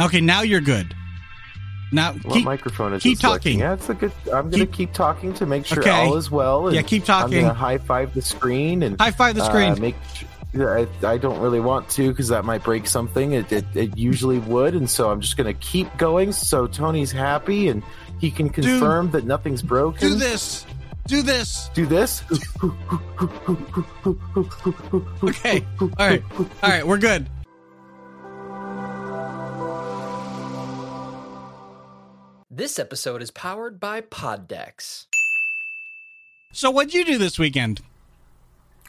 Okay, now you're good. Now What keep, microphone is keep talking. Yeah, it's a good. I'm gonna Keep- keep, talking to make sure Okay. all is well. And Yeah, keep talking. I'm gonna high five the screen and high five the screen. Uh, make. I, I don't really want to because that might break something. It, it it usually would, and so I'm just gonna keep going so Tony's happy and he can confirm that nothing's broken. Do this. Do this. Do this. Okay. All right. All right. We're good. This episode is powered by Poddex. So, what'd you do this weekend?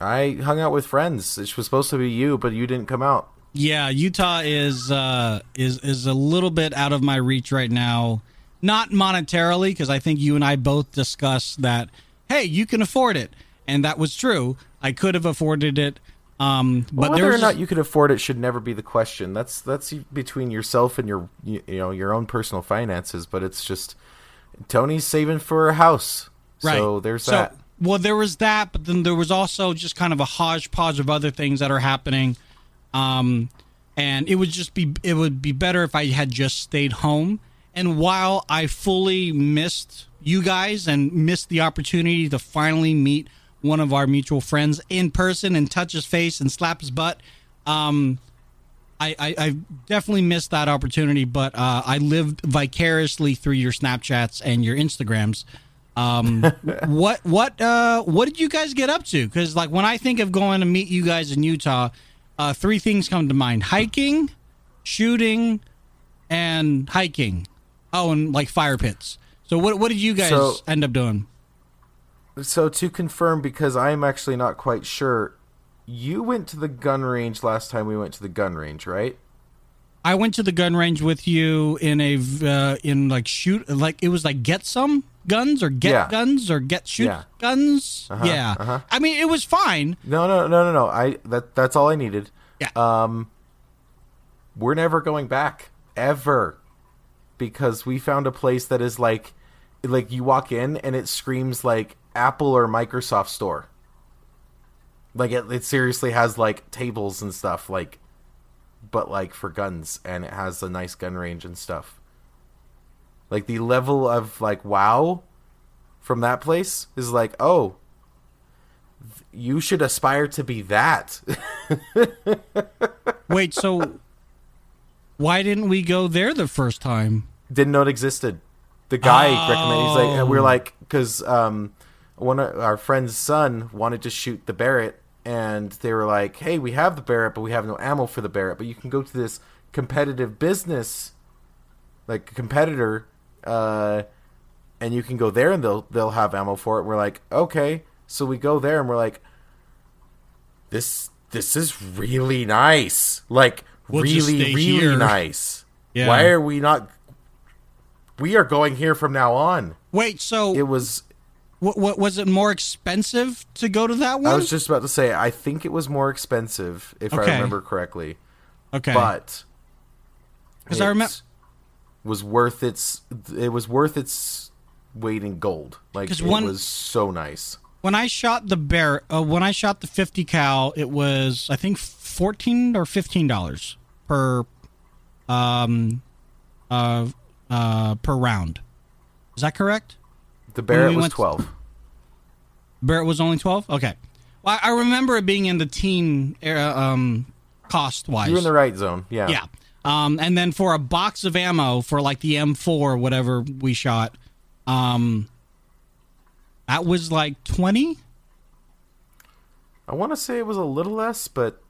I hung out with friends. It was supposed to be you, but you didn't come out. Yeah, Utah is uh, is is a little bit out of my reach right now. Not monetarily, because I think you and I both discussed that. Hey, you can afford it, and that was true. I could have afforded it, um, but Whether or not you could afford it should never be the question. That's that's between yourself and your you, you know your own personal finances. But it's just Tony's saving for a house, so there's that. Well, there was that, but then there was also just kind of a hodgepodge of other things that are happening. Um, and it would just be it would be better if I had just stayed home. And while I fully missed you guys and missed the opportunity to finally meet one of our mutual friends in person and touch his face and slap his butt, um, I, I, I definitely missed that opportunity, but uh, I lived vicariously through your Snapchats and your Instagrams. Um, what what uh, what did you guys get up to? Because like when I think of going to meet you guys in Utah, uh, three things come to mind: hiking, shooting, and hiking. Oh, and like fire pits. So what what did you guys So- end up doing? So to confirm, because I'm actually not quite sure, you went to the gun range last time we went to the gun range, right? I went to the gun range with you in a uh, in like shoot like it was like get some guns or get Yeah. guns or get shoot Yeah. guns. Uh-huh, yeah, uh-huh. I mean it was fine. No, no, no, no, no. I that that's all I needed. Yeah. Um, we're never going back ever because we found a place that is like, like you walk in and it screams like Apple or Microsoft store. Like it, it seriously has like tables and stuff like, but like for guns and it has a nice gun range and stuff. Like the level of like wow from that place is like oh you should aspire to be that. Wait, so why didn't we go there the first time? Didn't know it existed. The guy recommended. He's like, we're Oh. like, because um, one of our friend's son wanted to shoot the Barrett, and they were like, "Hey, we have the Barrett, but we have no ammo for the Barrett. But you can go to this competitive business, like competitor, uh, and you can go there, and they'll they'll have ammo for it." We're like, "Okay." So we go there, and we're like, "This this is really nice. Like We'll really really here." nice. Yeah. Why are we not?" We are going here from now on. Wait, so It was what, what was it more expensive to go to that one? I was just about to say, I think it was more expensive, if Okay. I remember correctly. okay, But 'Cause I remem- it was worth its. It was worth its weight in gold. Like it one- was so nice. when I shot the bear, uh, when I shot the 50 cal, it was I think 14 or 15 dollars per um uh uh per round. Is that correct? The Barrett we was twelve. Barrett was only 12. Okay. Well, I I remember it being in the teen era, um cost wise. You're in the right zone. Yeah. Yeah. Um, and then for a box of ammo for like the M4 whatever we shot, um, that was like 20. I want to say it was a little less, but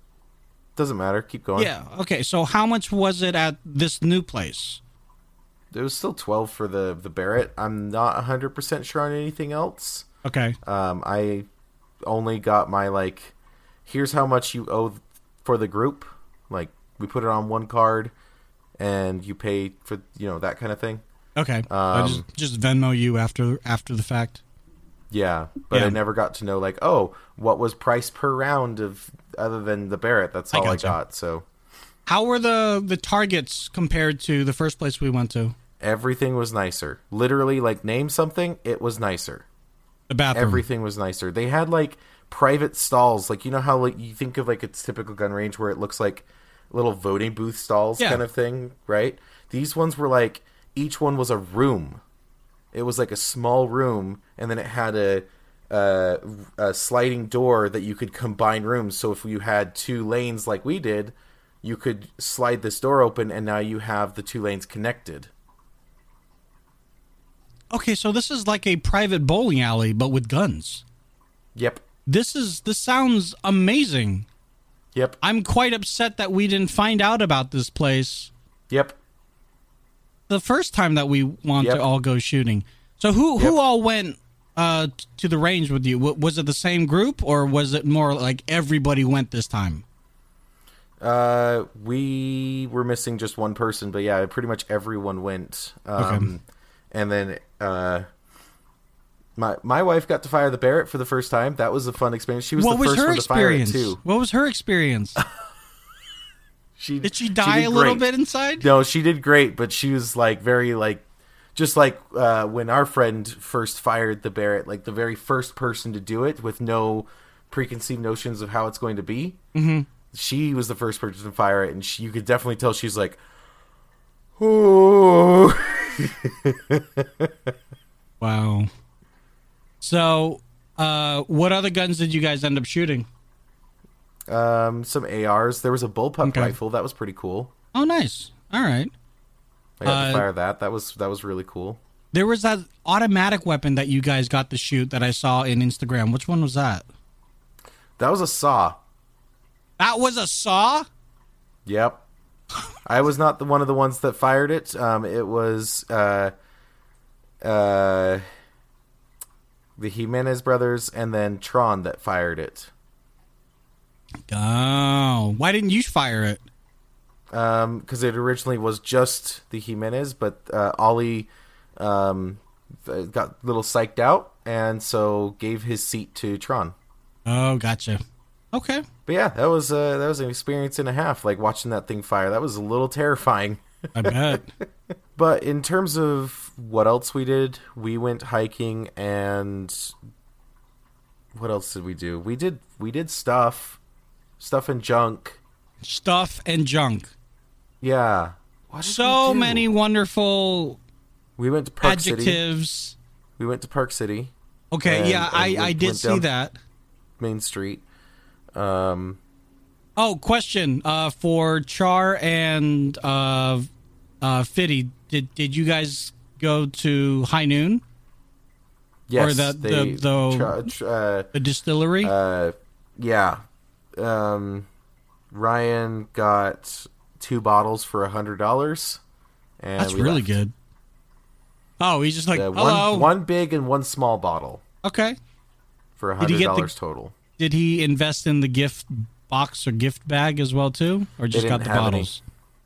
doesn't matter. Keep going. Yeah. Okay. So how much was it at this new place? It was still twelve for the the Barrett. I'm not hundred percent sure on anything else. Okay. Um, I only got my like, here's how much you owe for the group. Like we put it on one card, and you pay for you know that kind of thing. Okay. I Um, just just Venmo you after after the fact. Yeah, but Yeah. I never got to know like, oh, what was price per round of other than the Barrett. That's all I, gotcha. got. So How were the the targets compared to the first place we went to? Everything was nicer. Literally, like name something, it was nicer. The bathroom. Everything was nicer. They had like private stalls, like you know how like you think of like its typical gun range where it looks like little voting booth stalls Yeah. kind of thing, right? These ones were like each one was a room. It was like a small room, and then it had a uh, a sliding door that you could combine rooms. So if you had two lanes like we did, you could slide this door open, and now you have the two lanes connected. Okay, so this is like a private bowling alley, but with guns. Yep, This is this sounds amazing. yep, I'm quite upset that we didn't find out about this place yep. the first time that we want Yep. to all go shooting. So who who Yep. all went uh, to the range with you? Was it the same group or was it more like everybody went this time? Uh, we were missing just one person, but yeah, pretty much everyone went. Um, And then uh, my my wife got to fire the Barrett for the first time. That was a fun experience. She was what the was first her one to fire it experience? too. What was her experience? She Did she die did a little bit inside? No, she did great, but she was like very like just like uh, when our friend first fired the Barrett, like the very first person to do it with no preconceived notions of how it's going to be. Mm-hmm. She was the first person to fire it, and she, you could definitely tell she's like, "Oh, Wow. So, uh, what other guns did you guys end up shooting? um, some ARs. There was a bullpup Okay. rifle that was pretty cool. Oh, nice. All right. I got Uh, to fire that. That was that was really cool. There was that automatic weapon that you guys got to shoot that I saw in Instagram. Which one was that? That was a saw. That was a saw. Yep. I was not the one of the ones that fired it. Um, it was uh, uh, the Jimenez brothers and then Tron that fired it. Oh, why didn't you fire it? Because it originally was just the Jimenez, but uh, Ollie um, got a little psyched out and so gave his seat to Tron. Oh, gotcha. Okay. But yeah, that was uh, that was an experience and a half. Like watching that thing fire, that was a little terrifying. I bet. But in terms of what else we did, we went hiking and what else did we do? We did we did stuff, stuff and junk. Stuff and junk. Yeah. So many wonderful We went to Park City. adjectives. We went to Park City, Okay, And- yeah, and I, I did see that. Main Street. Um, Oh, question uh, for Char and uh, uh, Fitty. Did did you guys go to High Noon, yes, the- they, the- the- tr- uh, the distillery? uh, yeah. Um, Ryan got two bottles for a hundred dollars. and That's really left. good. Oh, he's just like, Uh, one one big and one small bottle okay. for a hundred the- dollars total. Did he invest in the gift box or gift bag as well too, or just got the have any. bottles?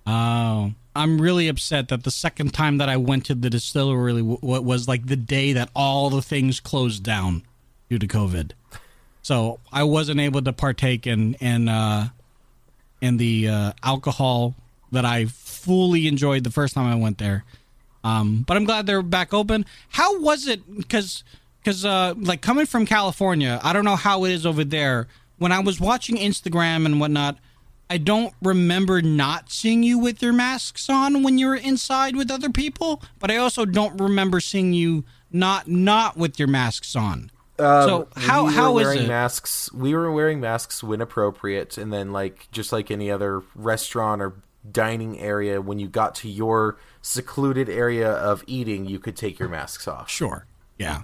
Oh, I'm really upset that the second time that I went to the distillery w- was like the day that all the things closed down due to COVID. So I wasn't able to partake in in uh, in the uh, alcohol that I fully enjoyed the first time I went there. Um, but I'm glad they're back open. How was it? Because because uh, like coming from California, I don't know how it is over there. When I was watching Instagram and whatnot, I don't remember not seeing you with your masks on when you were inside with other people. But I also don't remember seeing you not not with your masks on. so how we how is wearing it? masks? We were wearing masks when appropriate, and then like just like any other restaurant or dining area, when you got to your secluded area of eating, you could take your masks off. Sure. Yeah.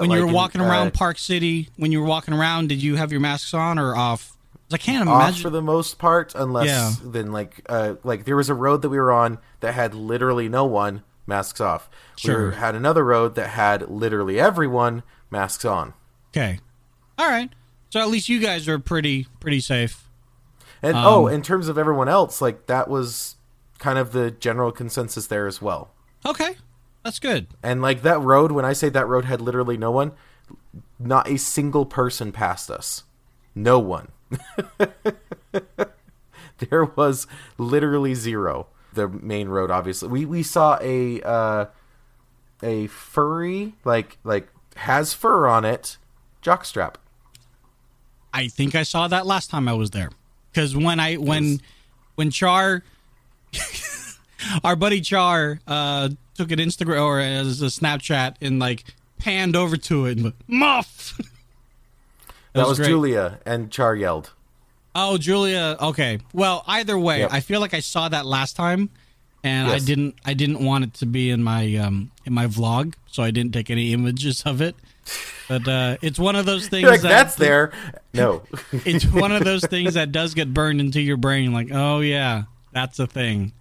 But when you like were in, walking around uh, Park City, when you were walking around, did you have your masks on or off? I can't off imagine. for the most part, unless Yeah. then like uh like there was a road that we were on that had literally no one masks off. Sure. We had another road that had literally everyone masks on. okay. All right. So at least you guys are pretty pretty safe. And Um, oh, in terms of everyone else, like that was kind of the general consensus there as well. Okay. That's good. And like that road, when I say that road had literally no one, not a single person passed us. No one. there was literally zero. The main road, obviously. We we saw a uh, a furry like like has fur on it jockstrap. I think I saw that last time I was there. Because when I when when Char, our buddy Char, uh, took an Instagram or as a Snapchat and like panned over to it and went, muff. That was great. Julia, and Char yelled. Oh, Julia. Okay. Well, either way, Yep. I feel like I saw that last time, and I didn't. I didn't want it to be in my um in my vlog, so I didn't take any images of it. But uh, it's one of those things like, that that's there. No. it's one of those things that does get burned into your brain. Like, oh yeah, that's a thing.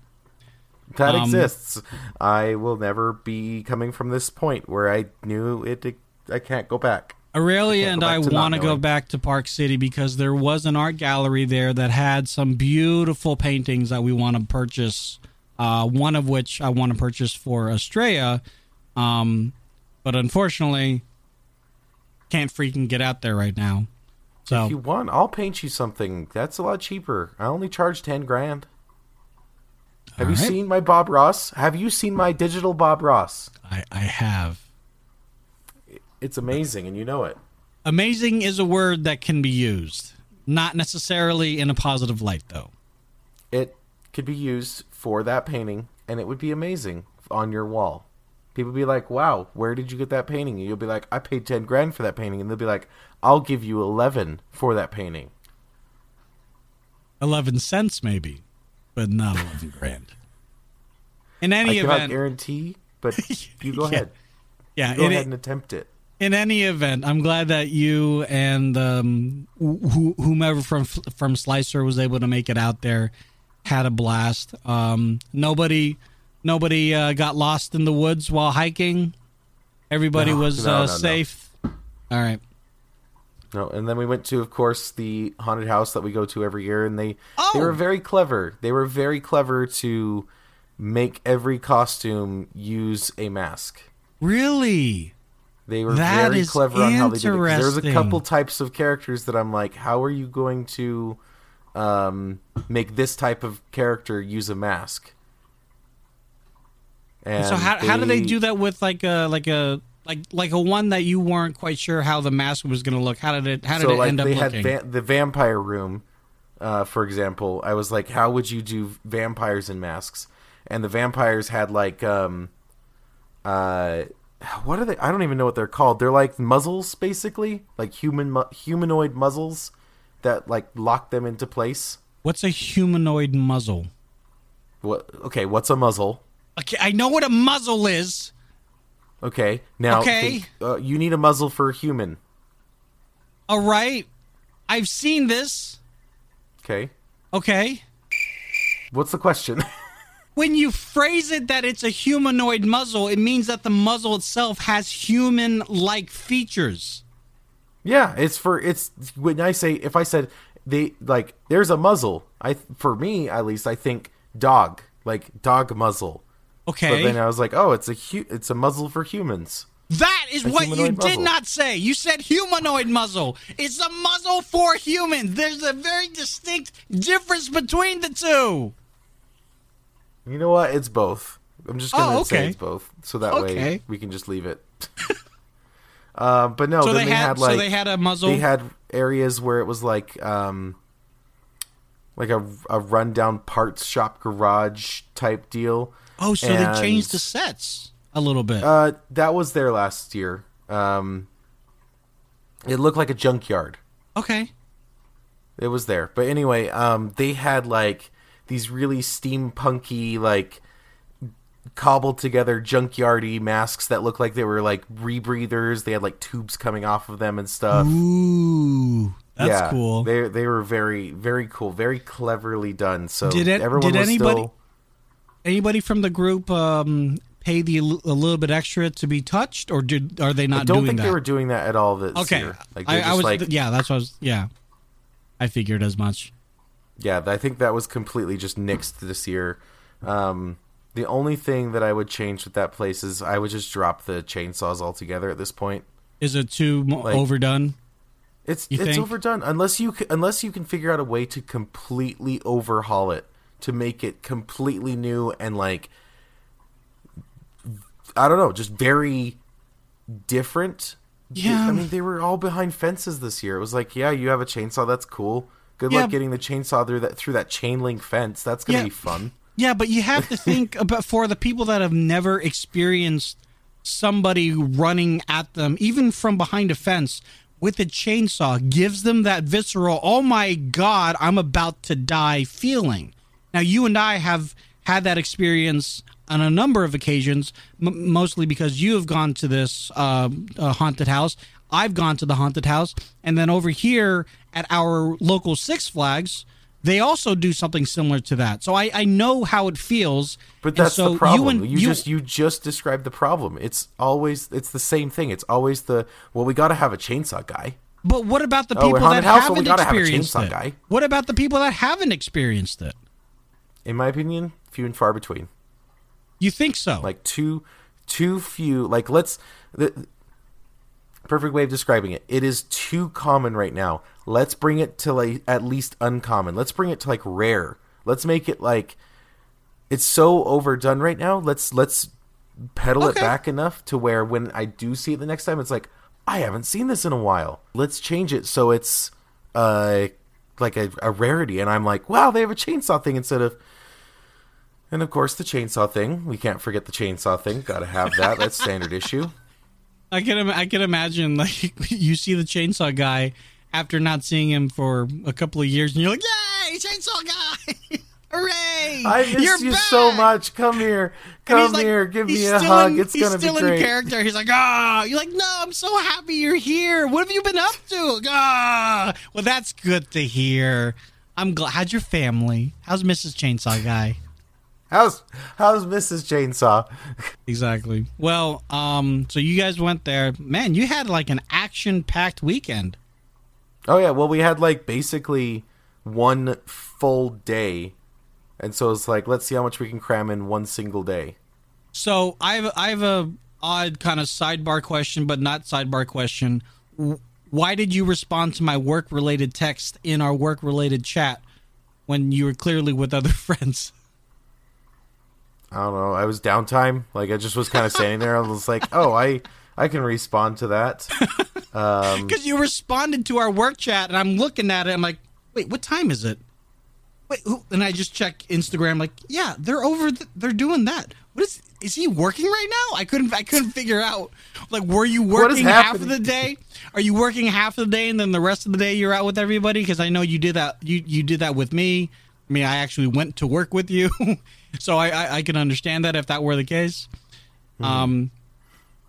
That Um, exists. I will never be coming from this point where I knew it. I can't go back. Aurelia and I back to not want to go back to Park City because there was an art gallery there that had some beautiful paintings that we want to purchase. Uh, one of which I want to purchase for Estrella, um, but unfortunately, can't freaking get out there right now. So If you want, I'll paint you something. That's a lot cheaper. I only charge ten grand. Have you Alright. seen my Bob Ross? Have you seen my digital Bob Ross? I, I have. It's amazing, and you know it. Amazing is a word that can be used, not necessarily in a positive light, though. It could be used for that painting, and it would be amazing on your wall. People be like, "Wow, where did you get that painting?" And you'll be like, "I paid ten grand for that painting," and they'll be like, "I'll give you eleven for that painting." 11 cents, maybe, but not 11 grand. In any cannot event, guarantee, but you go Yeah. ahead. yeah, Go in, ahead and attempt it. in any event, I'm glad that you and um, wh- whomever from from Slicer was able to make it out there, had a blast. Um, nobody, nobody uh, got lost in the woods while hiking. Everybody No, was no, uh, no, no. safe. All right. No, and then we went to, of course, the haunted house that we go to every year, and they Oh! they were very clever. They were very clever to make every costume use a mask. Really? They were That very clever on how they did it. There was a couple types of characters that I'm like, how are you going to um, make this type of character use a mask? And so how how do they do that with like a like a like like a one that you weren't quite sure how the mask was going to look? How did it how did so it like end up looking? they had va- the vampire room uh, for example i was like how would you do vampires in masks and the vampires had like um uh what are they i don't even know what they're called they're like muzzles basically like human mu- humanoid muzzles that like lock them into place What's a humanoid muzzle? what okay what's a muzzle Okay, I know what a muzzle is. Okay now Okay. think, uh, you need a muzzle for a human All right. I've seen this. okay Okay. what's the question When you phrase it that it's a humanoid muzzle, it means that the muzzle itself has human like features. Yeah, it's for it's when I say if I said they like there's a muzzle. I for me at least I think dog like dog muzzle. Okay. But then I was like, oh, it's a hu- it's a muzzle for humans. That is A what you did muzzle. not say. You said humanoid muzzle. It's a muzzle for humans. There's a very distinct difference between the two. You know what? It's both. I'm just gonna Oh, say it's both, so that Okay. way we can just leave it. uh, but no, So they, had, had, like so they had a muzzle. they had areas where it was like um like a a rundown parts shop garage type deal. Oh, so they changed the sets a little bit. Uh, that was there last year. Um, it looked like a junkyard. okay. It was there, but anyway, um, they had like these really steampunky, like cobbled together junkyardy masks that looked like they were like rebreathers. They had like tubes coming off of them and stuff. Ooh, that's yeah, cool. They they were very very cool, very cleverly done. So Did it- everyone did was anybody- still Anybody from the group um, pay the a little bit extra to be touched, or did are they not I don't think that? they were doing that at all this okay. year. Like I, I was. like yeah, that's what I was. Yeah, I figured as much. Yeah, I think that was completely just nixed this year. Um, the only thing that I would change with that place is I would just drop the chainsaws altogether at this point. Is it too Like- overdone? It's it's think? overdone unless you unless you can figure out a way to completely overhaul it to make it completely new and like I don't know, just very different. Yeah. I mean they were all behind fences this year. It was like, yeah, you have a chainsaw, that's cool. Good Yeah. luck getting the chainsaw through that through that chain link fence. That's gonna Yeah. be fun. Yeah, but you have to think about for the people that have never experienced somebody running at them, even from behind a fence with a chainsaw, gives them that visceral, oh my God, I'm about to die feeling. Now, you and I have had that experience on a number of occasions, m- mostly because you have gone to this uh, uh, haunted house. I've gone to the haunted house. And then over here at our local Six Flags, they also do something similar to that. So I, I know how it feels. But that's so the problem. and- You, just you just described the problem. It's always it's the same thing. It's always the well, we got to have a chainsaw guy. But what about the Oh, people that house, we haven't gotta have a experienced chainsaw it? guy. What about the people that haven't experienced it? In my opinion, few and far between. You think so? Like too too few. Like let's the perfect way of describing it. It is too common right now. Let's bring it to like at least uncommon. Let's bring it to like rare. Let's make it like it's so overdone right now. Let's let's pedal Okay. it back enough to where when I do see it the next time, it's like I haven't seen this in a while. Let's change it so it's uh like a, a rarity, and I'm like, wow, they have a chainsaw thing instead of. And of course, the chainsaw thing. We can't forget the chainsaw thing. Got to have that. That's standard issue. I can im- I can imagine like you see the chainsaw guy after not seeing him for a couple of years, and you're like, "Yay, chainsaw guy! Hooray! I miss You're you back!" so much. Come here. Come like- here. Give me a hug. in- it's he's gonna be great." He's still in character. He's like, ah, you're like, no, I'm so happy you're here. What have you been up to? Ah, well, that's good to hear. I'm glad. How's your family? How's Mrs. Chainsaw Guy? How's How's Mrs. Chainsaw? Exactly. Well, um, so you guys went there. Man, you had like an action-packed weekend. Oh yeah. Well, we had like basically one full day, and so it's like, let's see how much we can cram in one single day. So I have I have a odd kind of sidebar question, but not sidebar question. Why did you respond to my work related text in our work related chat when you were clearly with other friends? I don't know. I was downtime. Like I just was kind of standing there. I was like, oh, I I can respond to that. Um, Because you responded to our work chat, and I'm looking at it. I'm like, wait, what time is it? Wait, who? and I just check Instagram. Like, yeah, they're over. Th- they're doing that. What is? Is he working right now? I couldn't. I couldn't figure out. Like, were you working half of the day? Are you working half of the day, and then the rest of the day you're out with everybody? Because I know you did that. You you did that with me. I mean, I actually went to work with you, so I, I I can understand that if that were the case. Um,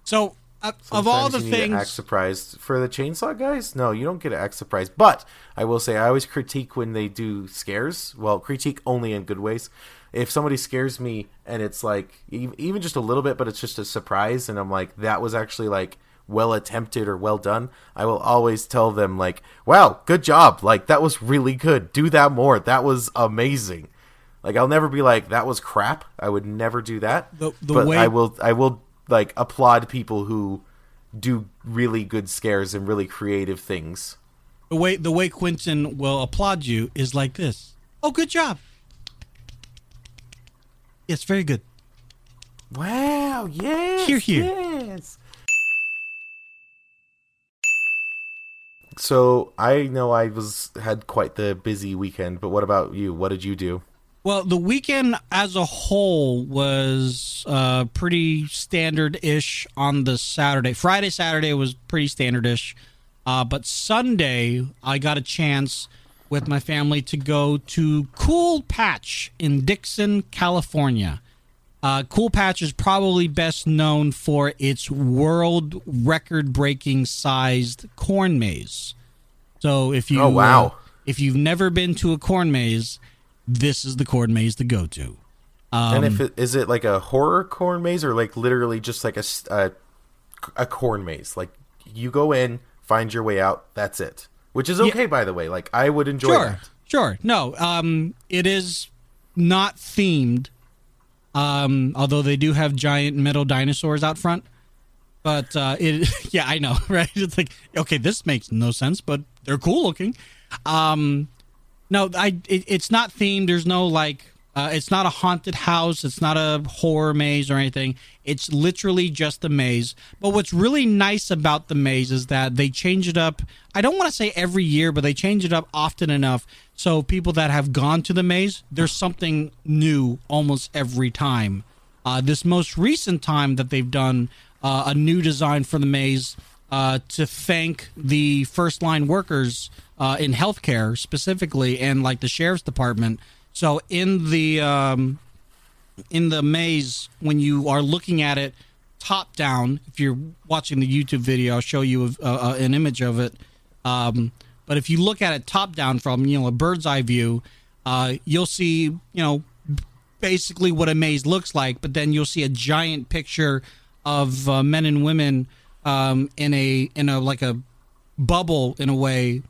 so uh, of all the. Sometimes you need to act things, surprised for the chainsaw guys. No, you don't get to act surprised. But I will say, I always critique when they do scares. Well, critique only in good ways. If somebody scares me and it's like even just a little bit, but it's just a surprise, and I'm like, that was actually like well attempted or well done. I will always tell them like, wow, good job. Like that was really good. Do that more. That was amazing. Like I'll never be like that was crap. I would never do that. The- the but way- I will I will like applaud people who do really good scares and really creative things. the way the way Quentin will applaud you is like this. Oh, good job. Yes, very good. Wow, yes. Here here. Yes. So I know I was had quite the busy weekend, but what about you? What did you do? Well, the weekend as a whole was uh, pretty standard-ish on the Saturday. Friday, Saturday was pretty standard-ish, uh, but Sunday I got a chance with my family to go to Cool Patch in Dixon, California. Uh, cool Patch is probably best known for its world record-breaking sized corn maze. So if you Oh, wow. uh, if you've never been to a corn maze, this is the corn maze to go to. Um, and if it, is it like a horror corn maze or like literally just like a a corn maze? Like you go in, find your way out. That's it. Which is okay, by the way. Like I would enjoy sure, that. sure. No, um, it is not themed. Um, although they do have giant metal dinosaurs out front. But uh, it, yeah, I know, right? It's like, okay, this makes no sense, but they're cool looking. Um, no, I, it, it's not themed. There's no like Uh, it's not a haunted house. It's not a horror maze or anything. It's literally just a maze. But what's really nice about the maze is that they change it up. I don't want to say every year, but they change it up often enough so people that have gone to the maze, there's something new almost every time. Uh, this most recent time that they've done uh, a new design for the maze uh, to thank the first line workers uh, in healthcare specifically and like the sheriff's department. So in the um, in the maze, when you are looking at it top down, if you're watching the YouTube video, I'll show you a, a, an image of it. Um, but if you look at it top down from you know a bird's eye view, uh, you'll see you know basically what a maze looks like. But then you'll see a giant picture of uh, men and women um, in a in a like a bubble in a way.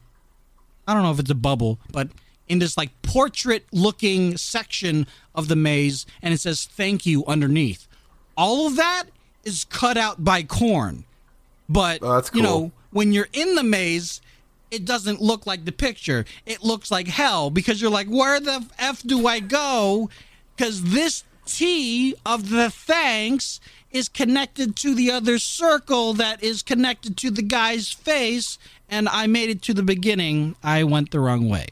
I don't know if it's a bubble, but in this like portrait looking section of the maze, and it says "Thank you" underneath. All of that is cut out by corn, but Oh, that's you know when you're in the maze. It doesn't look like the picture. It looks like hell because you're like, where the f do I go? Because this T of the thanks is connected to the other circle that is connected to the guy's face. And I made it to the beginning. I went the wrong way.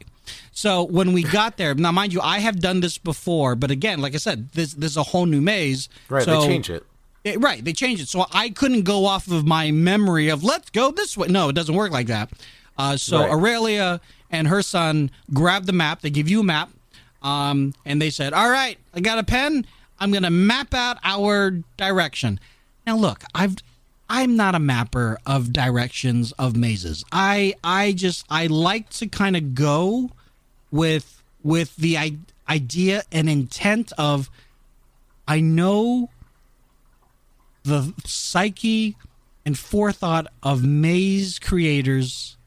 So when we got there, now mind you, I have done this before, but again, like I said, this this is a whole new maze. Right, So- they change it. it- right, they changed it. So I couldn't go off of my memory of let's go this way. No, it doesn't work like that. Uh, so Right. Aurelia and her son grabbed the map. They give you a map, um, and they said, "All right, I got a pen. I'm going to map out our direction." Now, look, I've I'm not a mapper of directions of mazes. I I just I like to kind of go with with the I- idea and intent of I know the psyche and forethought of maze creators,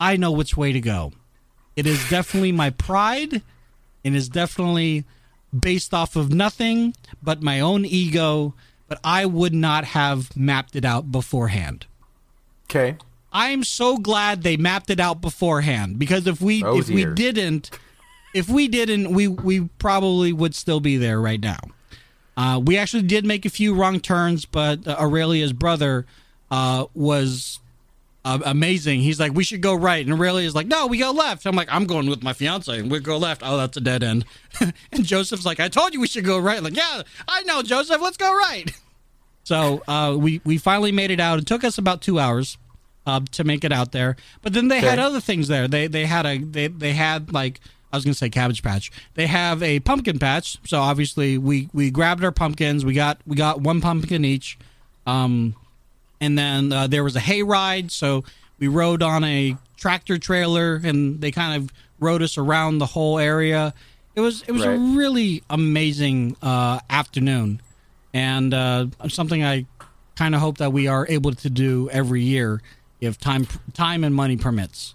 I know which way to go. It is definitely my pride and is definitely based off of nothing but my own ego, but I would not have mapped it out beforehand. Okay. I'm so glad they mapped it out beforehand because if we Oh, if we didn't if we didn't we we probably would still be there right now. Uh, we actually did make a few wrong turns, but Aurelia's brother uh, was uh, amazing. He's like, "We should go right," and Aurelia's like, "No, we go left." I'm like, "I'm going with my fiance, and we go left." Oh, that's a dead end. and Joseph's like, "I told you we should go right." like, yeah, I know, Joseph. Let's go right. So uh, we we finally made it out. It took us about two hours uh, to make it out there. But then they had other things there. They they had a they they had like I was gonna say cabbage patch. They have a pumpkin patch. So obviously we we grabbed our pumpkins. We got we got one pumpkin each. Um, and then uh, there was a hay ride. So we rode on a tractor trailer, and they kind of rode us around the whole area. It was it was a really amazing uh, afternoon, and uh, something I kind of hope that we are able to do every year if time time and money permits.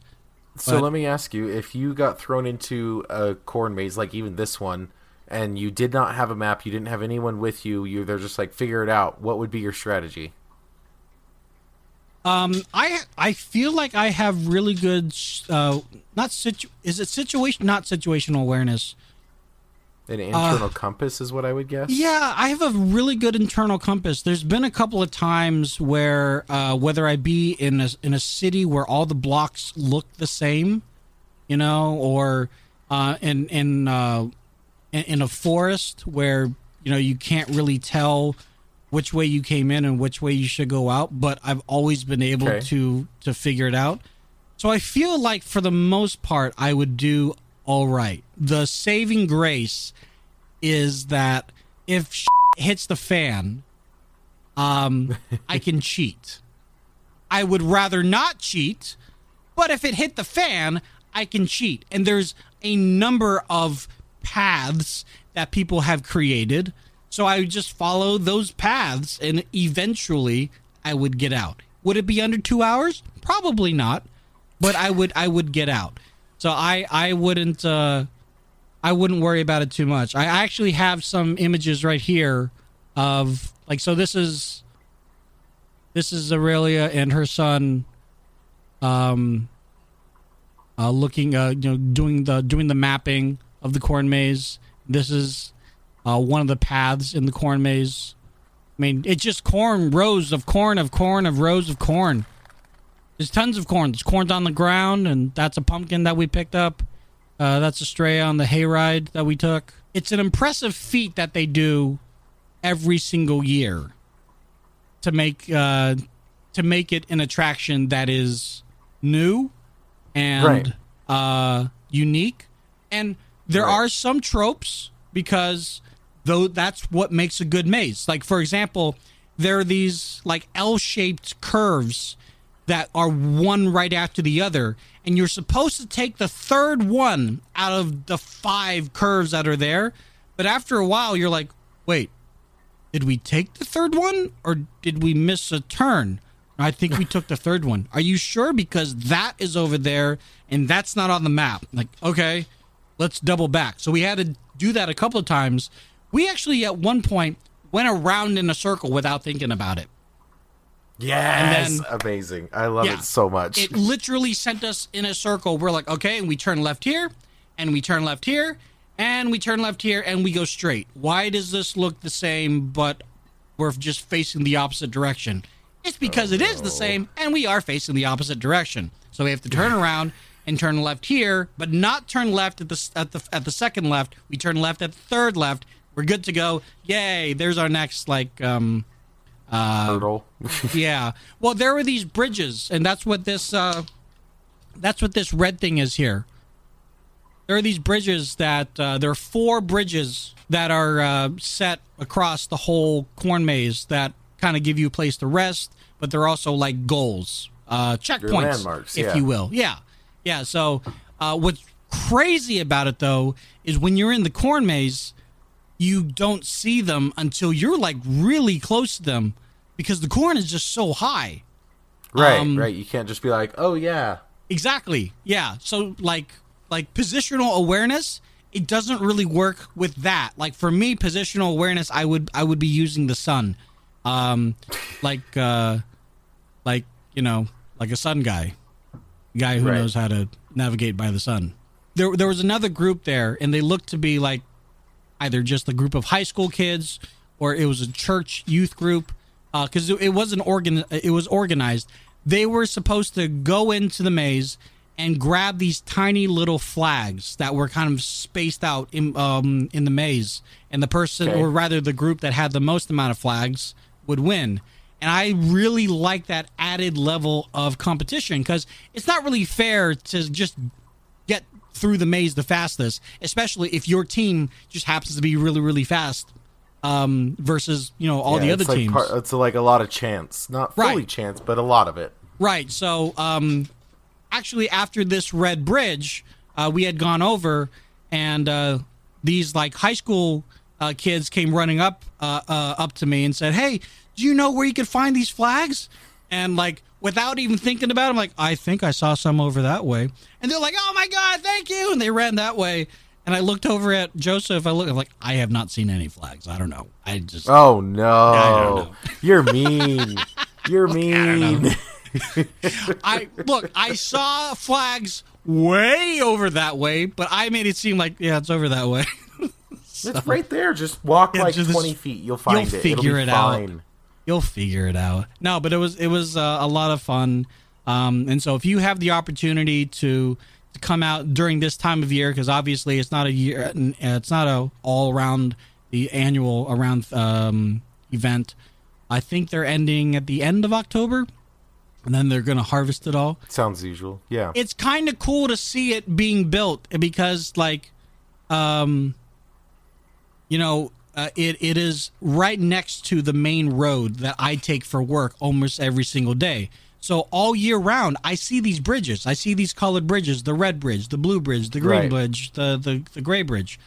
So But- let me ask you: if you got thrown into a corn maze like even this one, and you did not have a map, you didn't have anyone with you, you they're just like figure it out. What would be your strategy? Um, I I feel like I have really good uh, not situ is it situation not situational awareness. An internal compass is what I would guess. Yeah, I have a really good internal compass. There's been a couple of times where uh, whether I be in a in a city where all the blocks look the same, you know, or uh, in in uh, in, in a forest where you know you can't really tell which way you came in and which way you should go out, but I've always been able Okay. to to figure it out. So I feel like for the most part I would do all right. The saving grace is that if hits the fan, um, I can cheat. I would rather not cheat, but if it hit the fan, I can cheat. And there's a number of paths that people have created. So I would just follow those paths and eventually I would get out. Would it be under 2 hours? Probably not, but I would I would get out. So I I wouldn't uh I wouldn't worry about it too much. I actually have some images right here of like so this is this is Aurelia and her son um uh looking uh you know doing the doing the mapping of the corn maze. This is uh, one of the paths in the corn maze. I mean, it's just corn, rows of corn, of corn, of rows of corn. There's tons of corn. There's corn on the ground, and that's a pumpkin that we picked up. Uh, that's a stray on the hayride that we took. It's an impressive feat that they do every single year to make uh, to make it an attraction that is new and Right. uh, unique. And there Right. are some tropes because though that's what makes a good maze. Like for example, there are these like L-shaped curves that are one right after the other, and you're supposed to take the third one out of the five curves that are there. But after a while, you're like, wait, did we take the third one or did we miss a turn? I think we took the third one. Are you sure? Because that is over there and that's not on the map. Like, okay, let's double back. So we had to do that a couple of times. We actually, at one point, went around in a circle without thinking about it. Yes, then- amazing. I love Yeah. it so much. It literally sent us in a circle. We're like, okay, and we turn left here, and we turn left here, and we turn left here, and we go straight. Why does this look the same, but we're just facing the opposite direction? It's oh, because it is the same, and we are facing the opposite direction. So we have to turn around and turn left here, but not turn left at the at the at the second left. We turn left at the third left. We're good to go. Yay! There's our next like um Hurdle. yeah. Well, there were these bridges, and that's what this uh, that's what this red thing is here. There are these bridges that uh, there are four bridges that are uh, set across the whole corn maze that kind of give you a place to rest, but they're also like goals, uh, checkpoints, if yeah. you will. Yeah, yeah. So uh, what's crazy about it though is when you're in the corn maze, you don't see them until you're like really close to them because the corn is just so high. right, Um, right. You can't just be like, oh yeah. Exactly. Yeah. So like like positional awareness, it doesn't really work with that. Like for me, positional awareness, I would I would be using the sun, um, like uh, like you know, like a sun guy, guy who Right. knows how to navigate by the sun. There there was another group there, and they looked to be like either just a group of high school kids or it was a church youth group because it, it wasn't organ it was organized. They were supposed to go into the maze and grab these tiny little flags that were kind of spaced out in um in the maze. And the person Okay. or rather the group that had the most amount of flags would win. And I really like that added level of competition because it's not really fair to just through the maze the fastest, especially if your team just happens to be really, really fast um, versus you know all Yeah, the other like teams. part- it's like a lot of chance, not fully Right. chance, but a lot of it. Right. So, um, actually, after this red bridge, uh, we had gone over, and uh, these like high school uh, kids came running up uh, uh, up to me and said, "Hey, do you know where you could find these flags?" And like without even thinking about it, I'm like, "I think I saw some over that way." And they're like, "Oh my god, thank you!" And they ran that way. And I looked over at Joseph. I look I'm like, I have not seen any flags. I don't know. I just Oh no, you're mean. You're mean. I look, I saw flags way over that way, but I made it seem like yeah, it's over that way. It's right there. Just walk Yeah, like just- twenty feet. You'll find you'll it. figure it out. You'll figure it out. No, but it was it was uh, a lot of fun. Um, and so if you have the opportunity to to come out during this time of year, because obviously it's not a year, it's not a all around the annual around um, event. I think they're ending at the end of October, and then they're going to harvest it all. Sounds usual. Yeah. it's kind of cool to see it being built because like um you know uh, it it is right next to the main road that I take for work almost every single day. So all year round, I see these bridges. I see these colored bridges: the red bridge, the blue bridge, the green Right. bridge, the the the gray bridge.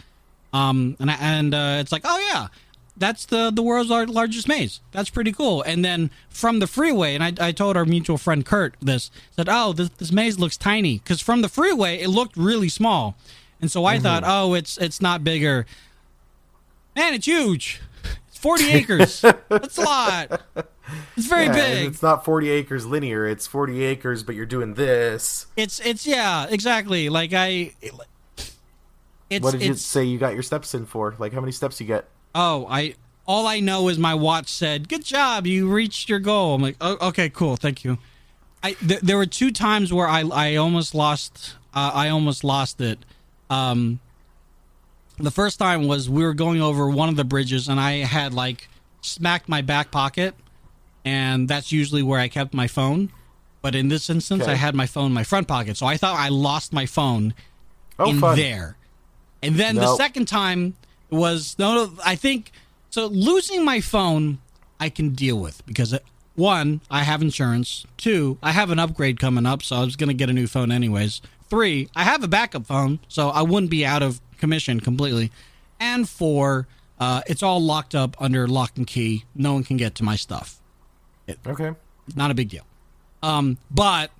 Um, and I, and uh, it's like, oh yeah, that's the the world's largest maze. That's pretty cool. And then from the freeway, and I, I told our mutual friend Kurt this said, oh, this, this maze looks tiny because from the freeway it looked really small, and so I thought, oh, it's it's not bigger. Man, it's huge. It's forty acres. That's a lot. It's very Yeah, big. It's not 40 acres linear. It's 40 acres, but you're doing this. It's it's yeah, exactly. Like I It's, what did you say you got your steps in for? Like how many steps you get? Oh, I all I know is my watch said, "Good job, you reached your goal." I'm like, oh, "Okay, cool, thank you." I th- there were two times where I I almost lost uh, I almost lost it. Um, the first time was we were going over one of the bridges and I had like smacked my back pocket, and that's usually where I kept my phone. But in this instance, Okay. I had my phone in my front pocket, so I thought I lost my phone Oh, in fun. there. And then the second time was no, no, I think so. Losing my phone, I can deal with because uh, one, I have insurance. Two, I have an upgrade coming up, so I was going to get a new phone anyways. Three, I have a backup phone, so I wouldn't be out of commission completely. And four, uh, it's all locked up under lock and key. No one can get to my stuff. Okay. Not a big deal. Um, but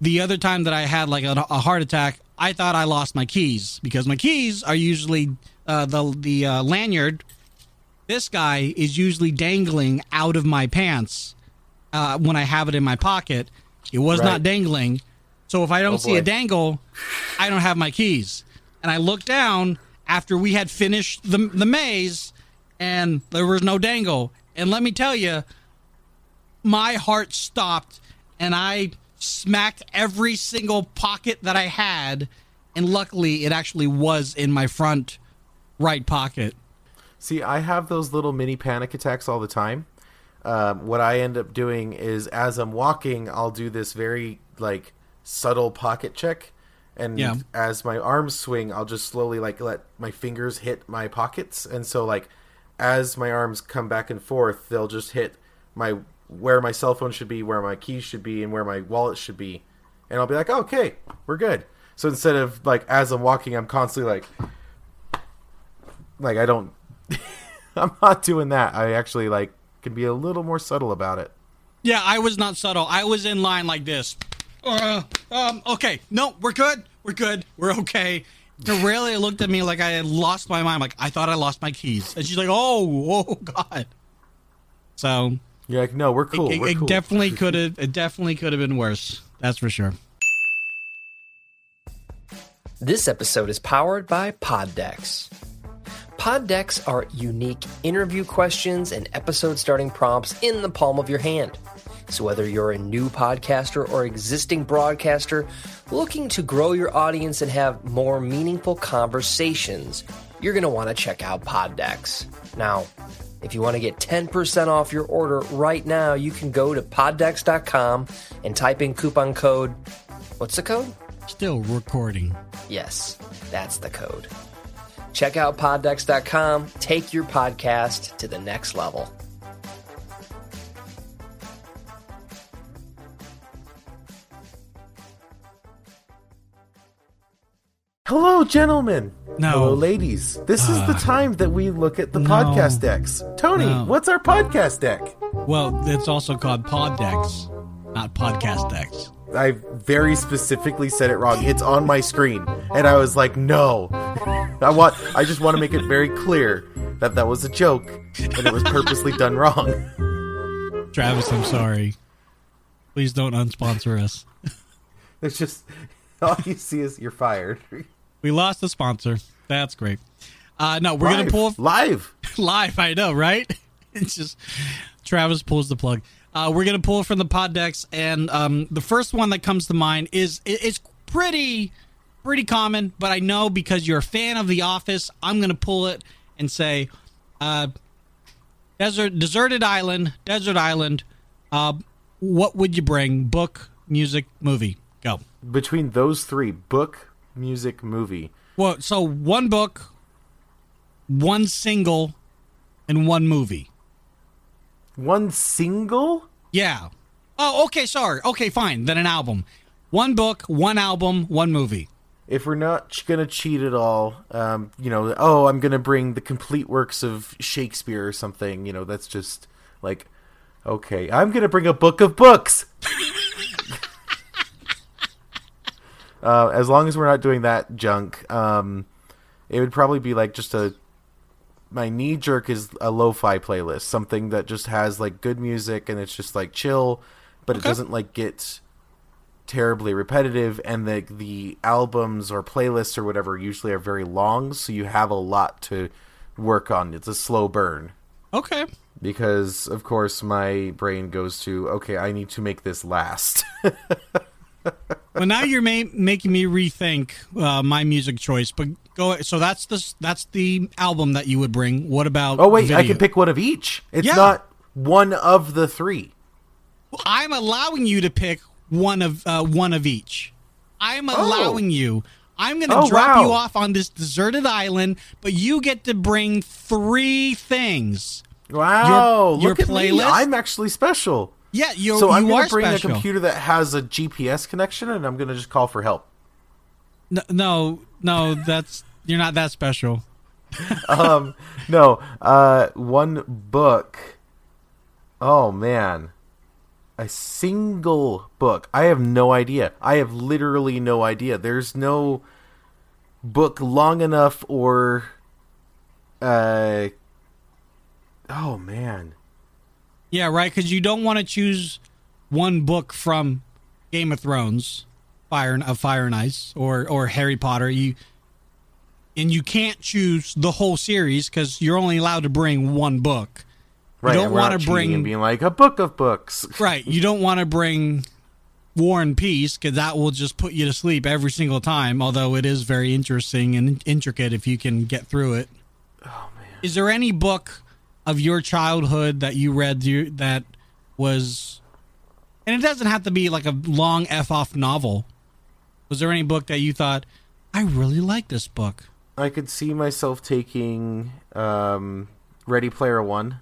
the other time that I had like a, a heart attack, I thought I lost my keys because my keys are usually uh, the the uh, lanyard. This guy is usually dangling out of my pants uh, when I have it in my pocket. It was Right. not dangling, so if I don't Oh, see a dangle, I don't have my keys. And I looked down after we had finished the the maze, and there was no dangle. And let me tell you, my heart stopped and I smacked every single pocket that I had. And luckily, it actually was in my front right pocket. See, I have those little mini panic attacks all the time. Um, what I end up doing is, as I'm walking, I'll do this very like subtle pocket check, and Yeah. as my arms swing, I'll just slowly like let my fingers hit my pockets, and so like as my arms come back and forth, they'll just hit my where my cell phone should be, where my keys should be, and where my wallet should be, and I'll be like, okay, we're good. So instead of like as I'm walking, I'm constantly like, like I don't I'm not doing that. I actually like can be a little more subtle about it. Yeah, I was not subtle. I was in line like this. Uh, um, okay, no, we're good. We're good. We're okay. Aurelia looked at me like I had lost my mind. Like I thought I lost my keys, and she's like, "Oh, oh, God." So You're like, no, we're cool. it, we're it cool. definitely could have. It definitely could have been worse. That's for sure. This episode is powered by PodDecks. PodDecks are unique interview questions and episode starting prompts in the palm of your hand. So, whether you're a new podcaster or existing broadcaster looking to grow your audience and have more meaningful conversations, you're going to want to check out PodDecks. Now, if you want to get 10% off your order right now, you can go to poddecks.com and type in coupon code. What's the code? Still recording. Yes, that's the code. Check out poddecks.com. Take your podcast to the next level. Hello, gentlemen. No. Hello, ladies. This is the Ah. time that we look at the No. podcast decks. Tony, No. what's our podcast deck? Well, it's also called Pod Decks, not Podcast Decks. I very specifically said it wrong. It's on my screen, and I was like, "No." I want. I just want to make it very clear that that was a joke, and it was purposely done wrong. Travis, I'm sorry. Please don't unsponsor us. It's just all you see is you're fired. We lost a sponsor. That's great. Uh, no, we're gonna pull live. live. I know, right? It's just Travis pulls the plug. Uh, we're gonna pull from the pod decks, and um, the first one that comes to mind is it, it's pretty pretty common, but I know because you're a fan of The Office, I'm gonna pull it and say, uh, desert deserted island, desert island. Uh, what would you bring? Book, music, movie. Go. Between those three, book, music, movie. Well, so one book, one single, and one movie. One single? Yeah. Oh, okay, sorry. Okay, fine. Then an album. One book, one album, one movie. If we're not ch- gonna cheat at all, um, you know, oh, I'm gonna bring the complete works of Shakespeare or something. You know, that's just like, okay, I'm gonna bring a book of books. uh, as long as we're not doing that junk, um, it would probably be like just a. My knee jerk is a lo-fi playlist, something that just has like good music and it's just like chill, but it doesn't like get terribly repetitive, and the the albums or playlists or whatever usually are very long, so you have a lot to work on. It's a slow burn Okay. because, of course, my brain goes to okay, I need to make this last. Well, now you're ma- making me rethink uh, my music choice. But go. So that's the that's the album that you would bring. What about? oh wait, I video? can pick one of each. It's Yeah. not one of the three. I'm allowing you to pick one of uh, one of each. I'm allowing you. I'm going to Oh, drop wow. you off on this deserted island, but you get to bring three things. Wow, your look at me! playlist? I'm actually special. Yeah, you're, So I'm you going to bring special. a computer that has a GPS connection, and I'm going to just call for help. No, no, no, that's you're not that special. um, no, uh, one book. Oh man, a single book. I have no idea. I have literally no idea. There's no book long enough or. Uh. Oh man. Yeah, right. Because you don't want to choose one book from Game of Thrones, Fire of uh, Fire and Ice, or or Harry Potter. You and you can't choose the whole series because you're only allowed to bring one book. Right. you don't wanna bring- and being like a book of books. Right. You don't want to bring War and Peace because that will just put you to sleep every single time. Although it is very interesting and intricate if you can get through it. Oh man. Is there any book of your childhood that you read you- that was, and it doesn't have to be like a long f off novel. Was there any book that you thought, I really like this book? I could see myself taking um, Ready Player One.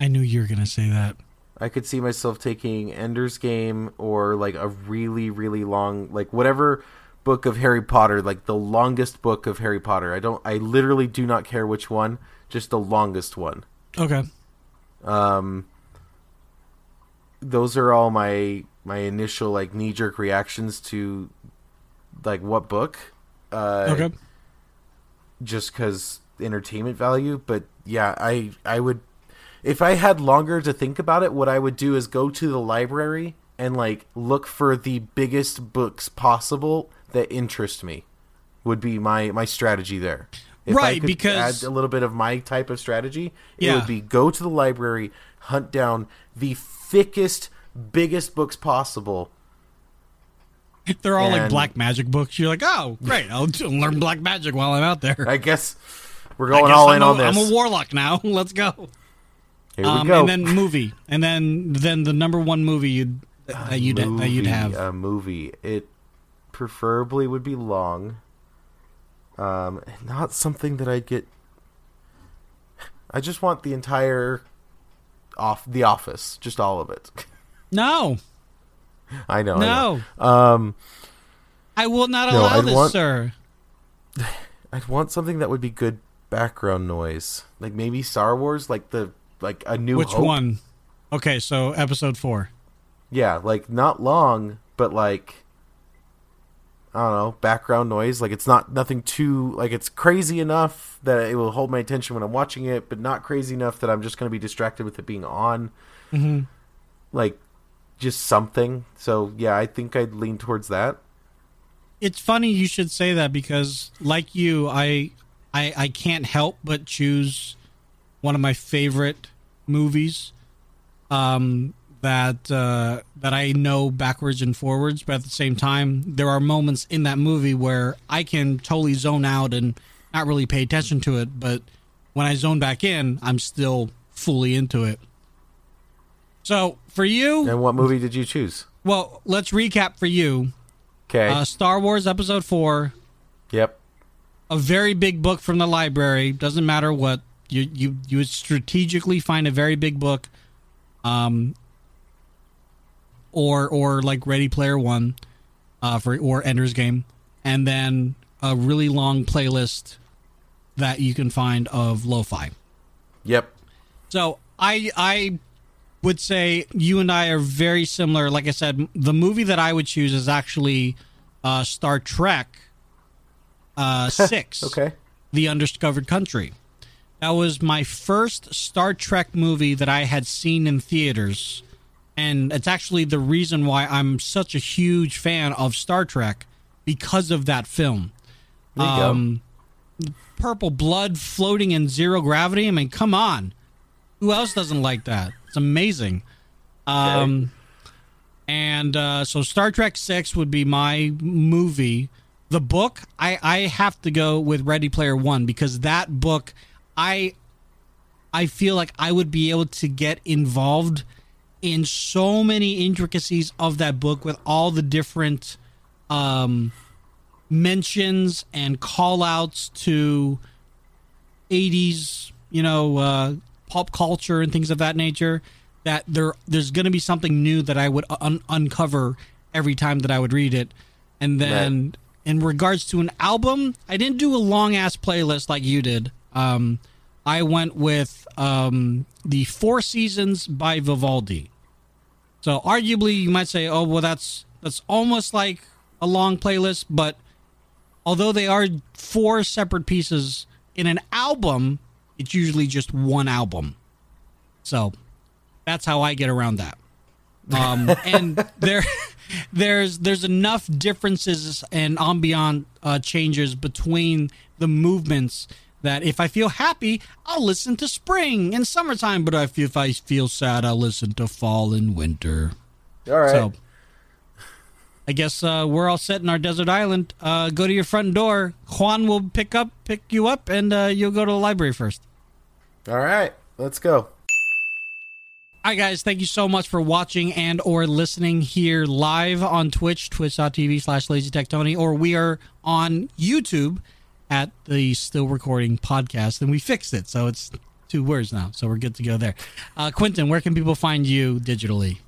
I knew you were gonna say that. I could see myself taking Ender's Game or like a really, really long, like whatever book of Harry Potter, like the longest book of Harry Potter. I don't, I literally do not care which one, just the longest one. Okay. Um, those are all my my initial like knee jerk reactions to like what book. Uh, Okay. just because entertainment value. But yeah, I I would if I had longer to think about it, what I would do is go to the library and like look for the biggest books possible that interest me. Would be my my strategy there. If Right, because- add a little bit of my type of strategy, it Yeah. would be go to the library, hunt down the thickest, biggest books possible, They're all like black magic books. You're like, oh, great! I'll learn black magic while I'm out there. I guess we're going guess all I'm in a- on this. I'm a warlock now. Let's go. Here Um, we go. and then movie, and then then the number one movie you'd that you'd that you'd have. a movie. It preferably would be long. Um, not something that I'd get. I just want the entire off the office, just all of it. no, I know. I no, know. Um, I will not No, allow I'd this, want- sir. I'd want something that would be good background noise, like maybe Star Wars, like the like a New Which Hope. one? Okay, so episode four. Yeah, like not long, but like I don't know, background noise. Like it's not nothing too like it's crazy enough that it will hold my attention when I'm watching it, but not crazy enough that I'm just going to be distracted with it being on. hmm Like just something. So yeah, I think I'd lean towards that. It's funny you should say that because, like you, I, I, I can't help but choose one of my favorite movies. Um, that uh, that I know backwards and forwards, but at the same time, there are moments in that movie where I can totally zone out and not really pay attention to it. But when I zone back in, I'm still fully into it. So for you, And what movie did you choose? well, let's recap for you. Okay. Uh, Star Wars Episode Four, yep. a very big book from the library. Doesn't matter what you you you would strategically find a very big book, um, or or like Ready Player One, uh, for or Ender's Game, and then a really long playlist that you can find of lo-fi. Yep. So I I would say you and I are very similar. Like I said, the movie that I would choose is actually uh, Star Trek uh, Six. Okay. The Undiscovered Country. That was my first Star Trek movie that I had seen in theaters. And it's actually the reason why I'm such a huge fan of Star Trek because of that film. There you go. Um, purple blood floating in zero gravity. I mean, come on, who else doesn't like that? It's amazing. Um, and uh, so Star Trek Six would be my movie. The book, I I have to go with Ready Player One because that book, I I feel like I would be able to get involved in so many intricacies of that book with all the different um, mentions and call outs to 80s, you know, uh, pop culture and things of that nature. That there, there's going to be something new that I would un- uncover every time that I would read it. And then, in regards to an album, I didn't do a long ass playlist like you did. Um, I went with um, the Four Seasons by Vivaldi. So arguably, you might say, "Oh, well, that's that's almost like a long playlist," but although they are four separate pieces in an album, it's usually just one album. So that's how I get around that. Um, and there, there's there's enough differences and ambient uh, changes between the movements that if I feel happy, I'll listen to spring and summertime. But if, if I feel sad, I'll listen to fall and winter. All right. So I guess uh, we're all set in our desert island. Uh, go to your front door. Juan will pick up, pick you up, and uh, you'll go to the library first. All right. Let's go. All right, guys. Thank you so much for watching and or listening here live on Twitch, twitch.tv slash LazyTechTony, or we are on YouTube at the Still Recording Podcast, and we fixed it, so it's two words now, so we're good to go there. Uh, Quentin, where can people find you digitally?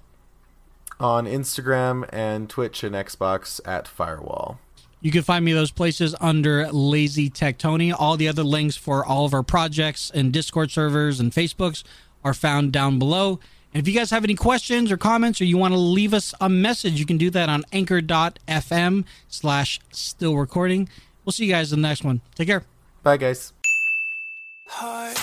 On Instagram and Twitch and Xbox at Firewall. You can find me those places under Lazy Tech Tony. All the other links for all of our projects and Discord servers and Facebooks are found down below. And if you guys have any questions or comments or you want to leave us a message, you can do that on anchor.fm slash still recording. We'll see you guys in the next one. Take care. Bye, guys. heart